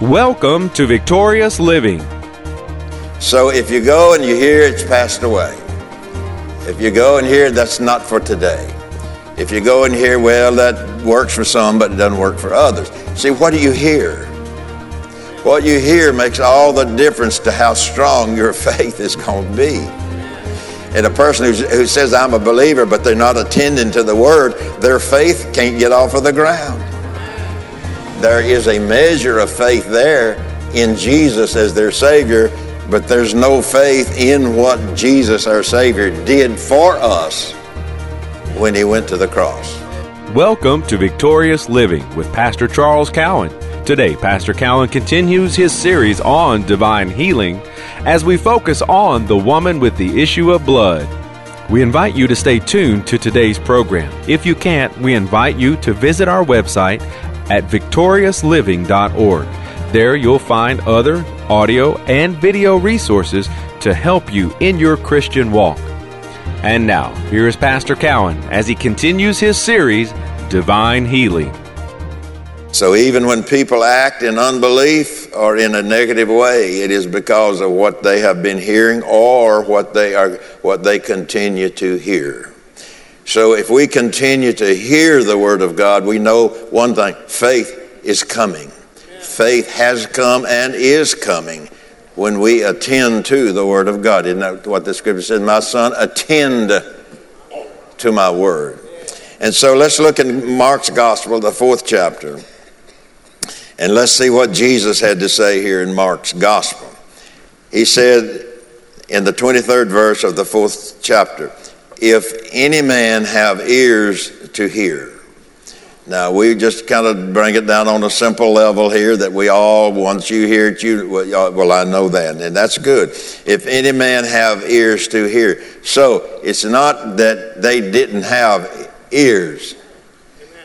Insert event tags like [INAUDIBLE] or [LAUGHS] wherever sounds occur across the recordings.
Welcome to Victorious Living. So if you go and you hear it's passed away, if you go and hear that's not for today, if you go and hear, well, that works for some, but it doesn't work for others. See, what do you hear? What you hear makes all the difference to how strong your [LAUGHS] faith is going to be. And a person who says, I'm a believer, but they're not attending to the word, their faith can't get off of the ground there is a measure of faith there in Jesus as their Savior, but there's no faith in what Jesus, our Savior, did for us when He went to the cross. Welcome to Victorious Living with Pastor Charles Cowan. Today, Pastor Cowan continues his series on divine healing as we focus on the woman with the issue of blood. We invite you to stay tuned to today's program. If you can't, we invite you to visit our website at victoriousliving.org. There you'll find other audio and video resources to help you in your Christian walk. And now, here is Pastor Cowan as he continues his series, Divine Healing. So, even when people act in unbelief or in a negative way, it is because of what they have been hearing or what they are what they continue to hear. So if we continue to hear the Word of God, we know one thing faith is coming. Faith has come and is coming when we attend to the Word of God. Isn't that what the Scripture says? My son, attend to my Word. And so let's look in Mark's Gospel, the fourth chapter, and let's see what Jesus had to say here in Mark's Gospel. He said in the 23rd verse of the fourth chapter, if any man have ears to hear. Now, we just kind of bring it down on a simple level here that we all, once you hear it, you, uh, well, I know that, and that's good. If any man have ears to hear. So, it's not that they didn't have ears.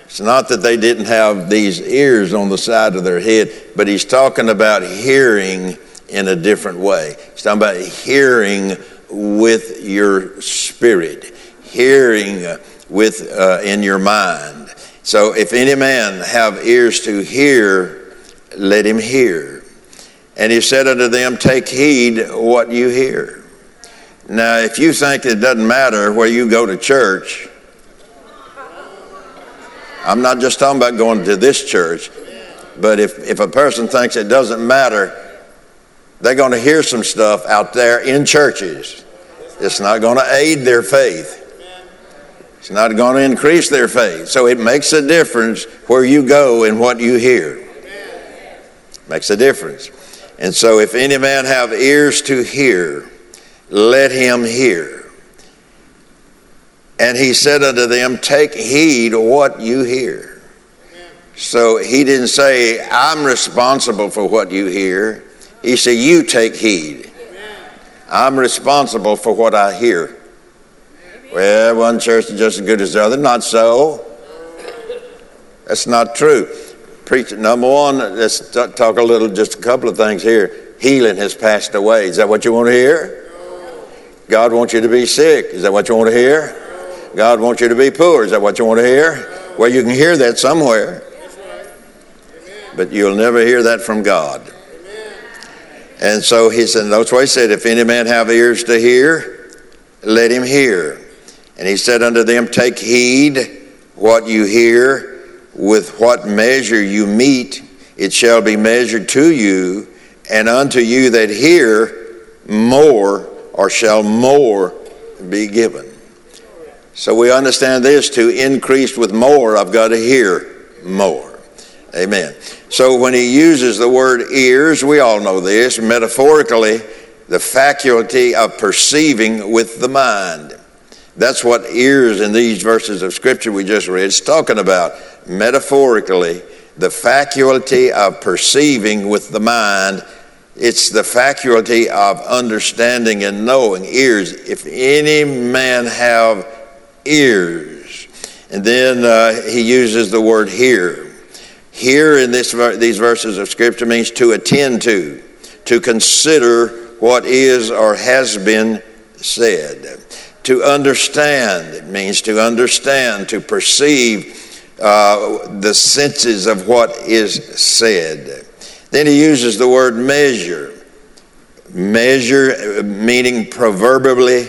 It's not that they didn't have these ears on the side of their head, but he's talking about hearing in a different way. He's talking about hearing with your spirit, hearing with uh, in your mind. So if any man have ears to hear, let him hear. And he said unto them, Take heed what you hear. Now, if you think it doesn't matter where you go to church, I'm not just talking about going to this church, but if, if a person thinks it doesn't matter, they're going to hear some stuff out there in churches it's not going to aid their faith. It's not going to increase their faith. So it makes a difference where you go and what you hear. Makes a difference. And so if any man have ears to hear, let him hear. And he said unto them, Take heed what you hear. So he didn't say, I'm responsible for what you hear. He said, You take heed. I'm responsible for what I hear. Well, one church is just as good as the other. Not so. That's not true. Preach number one, let's talk a little, just a couple of things here. Healing has passed away. Is that what you want to hear? God wants you to be sick. Is that what you want to hear? God wants you to be poor. Is that what you want to hear? Well, you can hear that somewhere. But you'll never hear that from God. And so he said, that's why he said, if any man have ears to hear, let him hear. And he said unto them, Take heed what you hear, with what measure you mete, it shall be measured to you, and unto you that hear, more or shall more be given. So we understand this to increase with more, I've got to hear more. Amen. So when he uses the word ears, we all know this, metaphorically, the faculty of perceiving with the mind. That's what ears in these verses of scripture we just read is talking about. Metaphorically, the faculty of perceiving with the mind. It's the faculty of understanding and knowing. Ears. If any man have ears. And then uh, he uses the word hear. Here in this, these verses of Scripture means to attend to, to consider what is or has been said. To understand, it means to understand, to perceive uh, the senses of what is said. Then he uses the word measure. Measure meaning proverbially,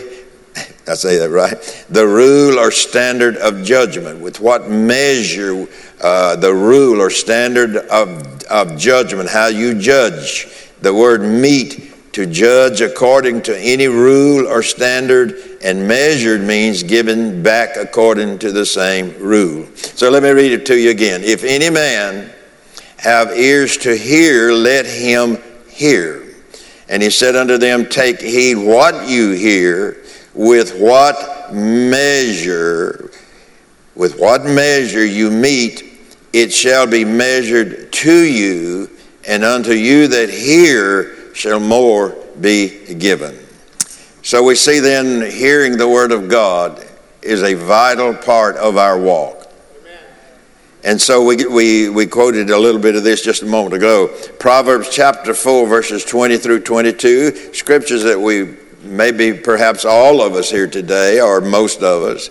[LAUGHS] I say that right, the rule or standard of judgment. With what measure, uh, the rule or standard of, of judgment, how you judge. The word mete, to judge according to any rule or standard, and measured means given back according to the same rule. So let me read it to you again. If any man have ears to hear, let him hear. And he said unto them, Take heed what you hear, with what measure, with what measure you mete, it shall be measured to you, and unto you that hear shall more be given. So we see then hearing the Word of God is a vital part of our walk. And so we, we, we quoted a little bit of this just a moment ago. Proverbs chapter 4, verses 20 through 22, scriptures that we, maybe perhaps all of us here today, or most of us,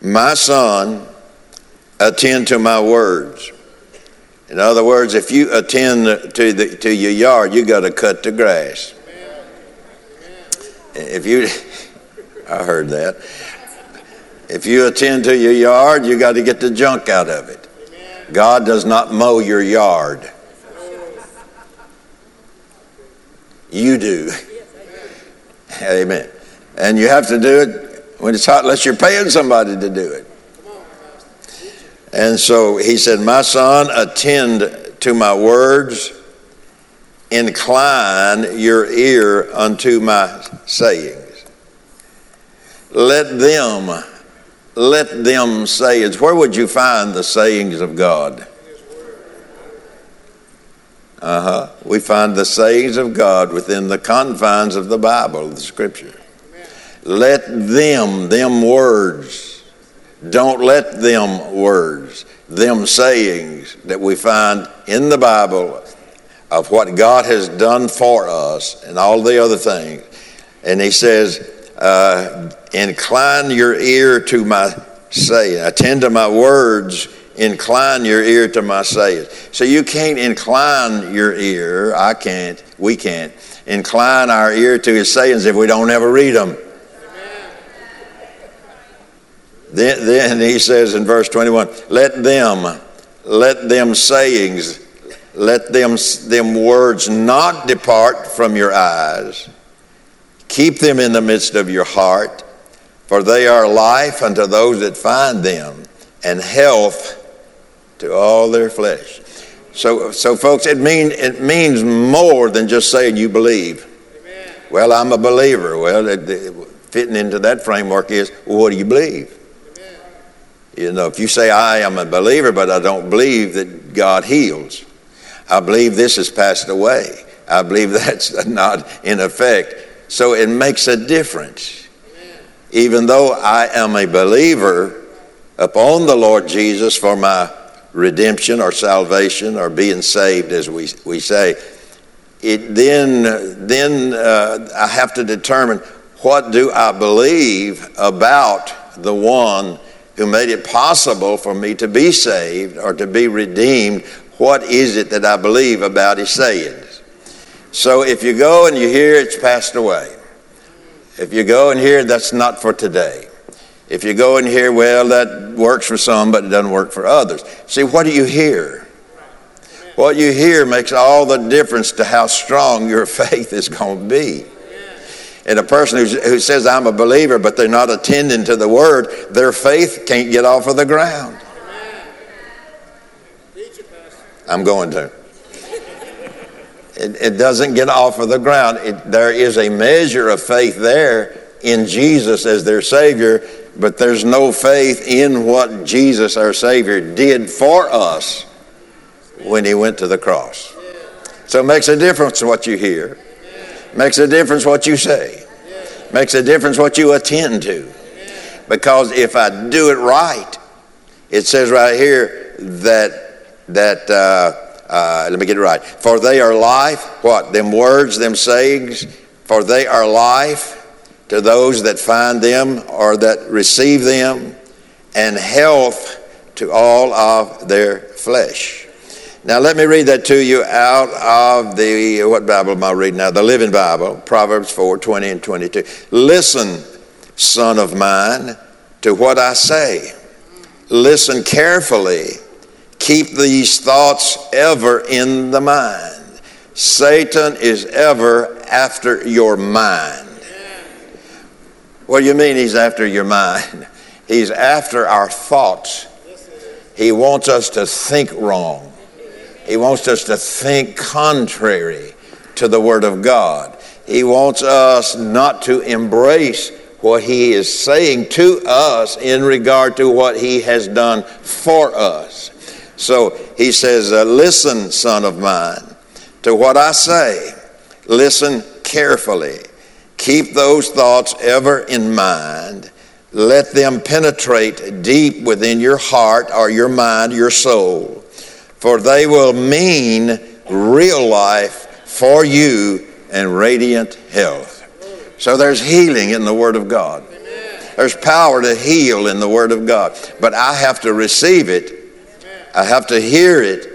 my son, attend to my words. In other words, if you attend to, the, to your yard, you got to cut the grass. If you, [LAUGHS] I heard that. If you attend to your yard, you got to get the junk out of it. God does not mow your yard. You do. [LAUGHS] Amen. And you have to do it when it's hot, unless you're paying somebody to do it. And so he said, My son, attend to my words, incline your ear unto my sayings. Let them let them say where would you find the sayings of God? Uh huh. We find the sayings of God within the confines of the Bible, the Scripture. Let them, them words, don't let them words, them sayings that we find in the Bible of what God has done for us and all the other things. And he says, uh, incline your ear to my saying, attend to my words, incline your ear to my saying. So you can't incline your ear, I can't, we can't, incline our ear to his sayings if we don't ever read them. Then, then he says in verse 21 let them let them sayings let them them words not depart from your eyes Keep them in the midst of your heart, for they are life unto those that find them, and health to all their flesh. So, so folks, it, mean, it means more than just saying you believe. Amen. Well, I'm a believer. Well, it, it, fitting into that framework is, well, what do you believe? You know, if you say, I am a believer, but I don't believe that God heals, I believe this has passed away. I believe [LAUGHS] that's not in effect. So it makes a difference. Even though I am a believer upon the Lord Jesus for my redemption or salvation or being saved, as we, we say, it then, then uh, I have to determine what do I believe about the one who made it possible for me to be saved or to be redeemed. What is it that I believe about his sayings? So if you go and you hear it's passed away, if you go and hear that's not for today, if you go and hear, well, that works for some, but it doesn't work for others. See, what do you hear? What you hear makes all the difference to how strong your [LAUGHS] faith is going to be. And a person who says, I'm a believer, but they're not attending to the word, their faith can't get off of the ground. I'm going to. It, it doesn't get off of the ground. It, there is a measure of faith there in Jesus as their Savior, but there's no faith in what Jesus, our Savior, did for us when He went to the cross. So it makes a difference what you hear, makes a difference what you say, makes a difference what you attend to. Because if I do it right, it says right here that that. Uh, uh, let me get it right. For they are life, what? Them words, them sayings, for they are life to those that find them or that receive them, and health to all of their flesh. Now, let me read that to you out of the, what Bible am I reading now? The Living Bible, Proverbs 4 20 and 22. Listen, son of mine, to what I say. Listen carefully. Keep these thoughts ever in the mind. Satan is ever after your mind. What do you mean he's after your mind? [LAUGHS] He's after our thoughts. He wants us to think wrong. He wants us to think contrary to the Word of God. He wants us not to embrace what He is saying to us in regard to what He has done for us. So He says, uh, Listen, son of mine, to what I say. Listen carefully. Keep those thoughts ever in mind let them penetrate deep within your heart or your mind, your soul, for they will mean real life for you and radiant health. So there's healing in the Word of God. There's power to heal in the Word of God. But I have to receive it, I have to hear it,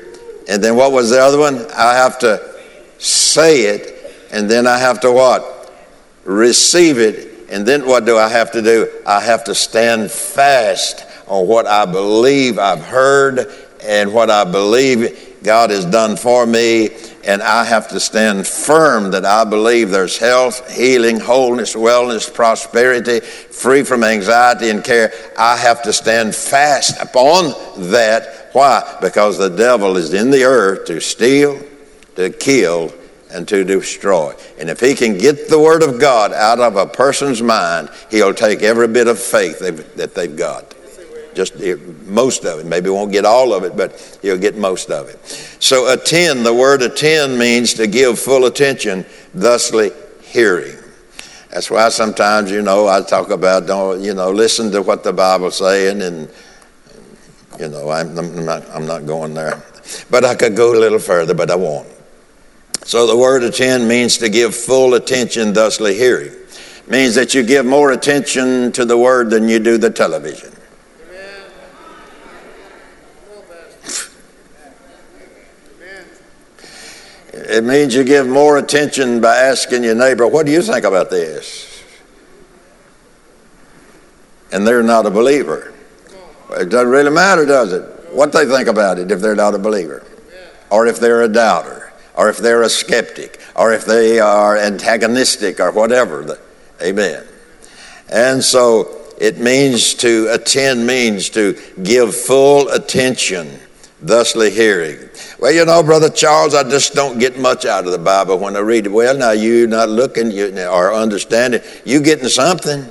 and then what was the other one? I have to say it, and then I have to what? Receive it and then what do I have to do? I have to stand fast on what I believe I've heard and what I believe God has done for me. And I have to stand firm that I believe there's health, healing, wholeness, wellness, prosperity, free from anxiety and care. I have to stand fast upon that. Why? Because the devil is in the earth to steal, to kill, and to destroy. And if he can get the Word of God out of a person's mind, he'll take every bit of faith that they've got. Just eh, most of it. Maybe won't get all of it, but you'll get most of it. So attend, the word attend means to give full attention, thusly hearing. That's why sometimes, you know, I talk about, don't, you know, listen to what the Bible's saying and, you know, I'm, I'm, not, I'm not going there. But I could go a little further, but I won't. So the word attend means to give full attention, thusly hearing. Means that you give more attention to the word than you do the television. It means you give more attention by asking your neighbor, What do you think about this? And they're not a believer. It doesn't really matter, does it? What they think about it if they're not a believer or if they're a doubter or if they're a skeptic, or if they are antagonistic, or whatever. Amen. And so it means to attend means to give full attention, thusly hearing. Well, you know, Brother Charles, I just don't get much out of the Bible when I read it. Well, now you're not looking you, or understanding. You getting something.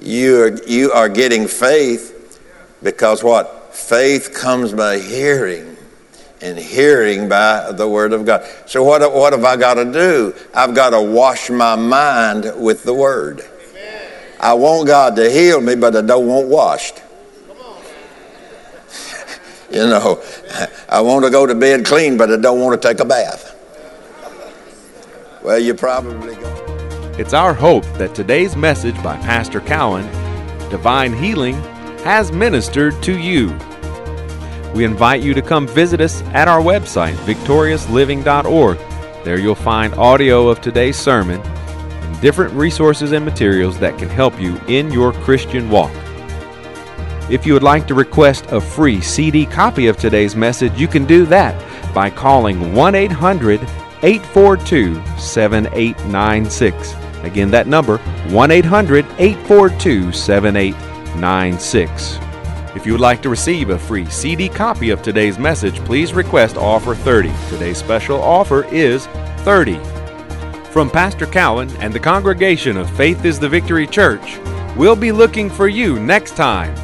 You are, you are getting faith because what? Faith comes by hearing and hearing by the Word of God. So, what, what have I got to do? I've got to wash my mind with the Word. I want God to heal me, but I don't want washed. You know, I want to go to bed clean, but I don't want to take a bath. Well, you probably go. It's our hope that today's message by Pastor Cowan, Divine Healing, has ministered to you. We invite you to come visit us at our website, victoriousliving.org. There you'll find audio of today's sermon and different resources and materials that can help you in your Christian walk. If you would like to request a free CD copy of today's message, you can do that by calling 1 800 842 7896. Again, that number 1 800 842 7896. If you would like to receive a free CD copy of today's message, please request offer 30. Today's special offer is 30. From Pastor Cowan and the congregation of Faith is the Victory Church, we'll be looking for you next time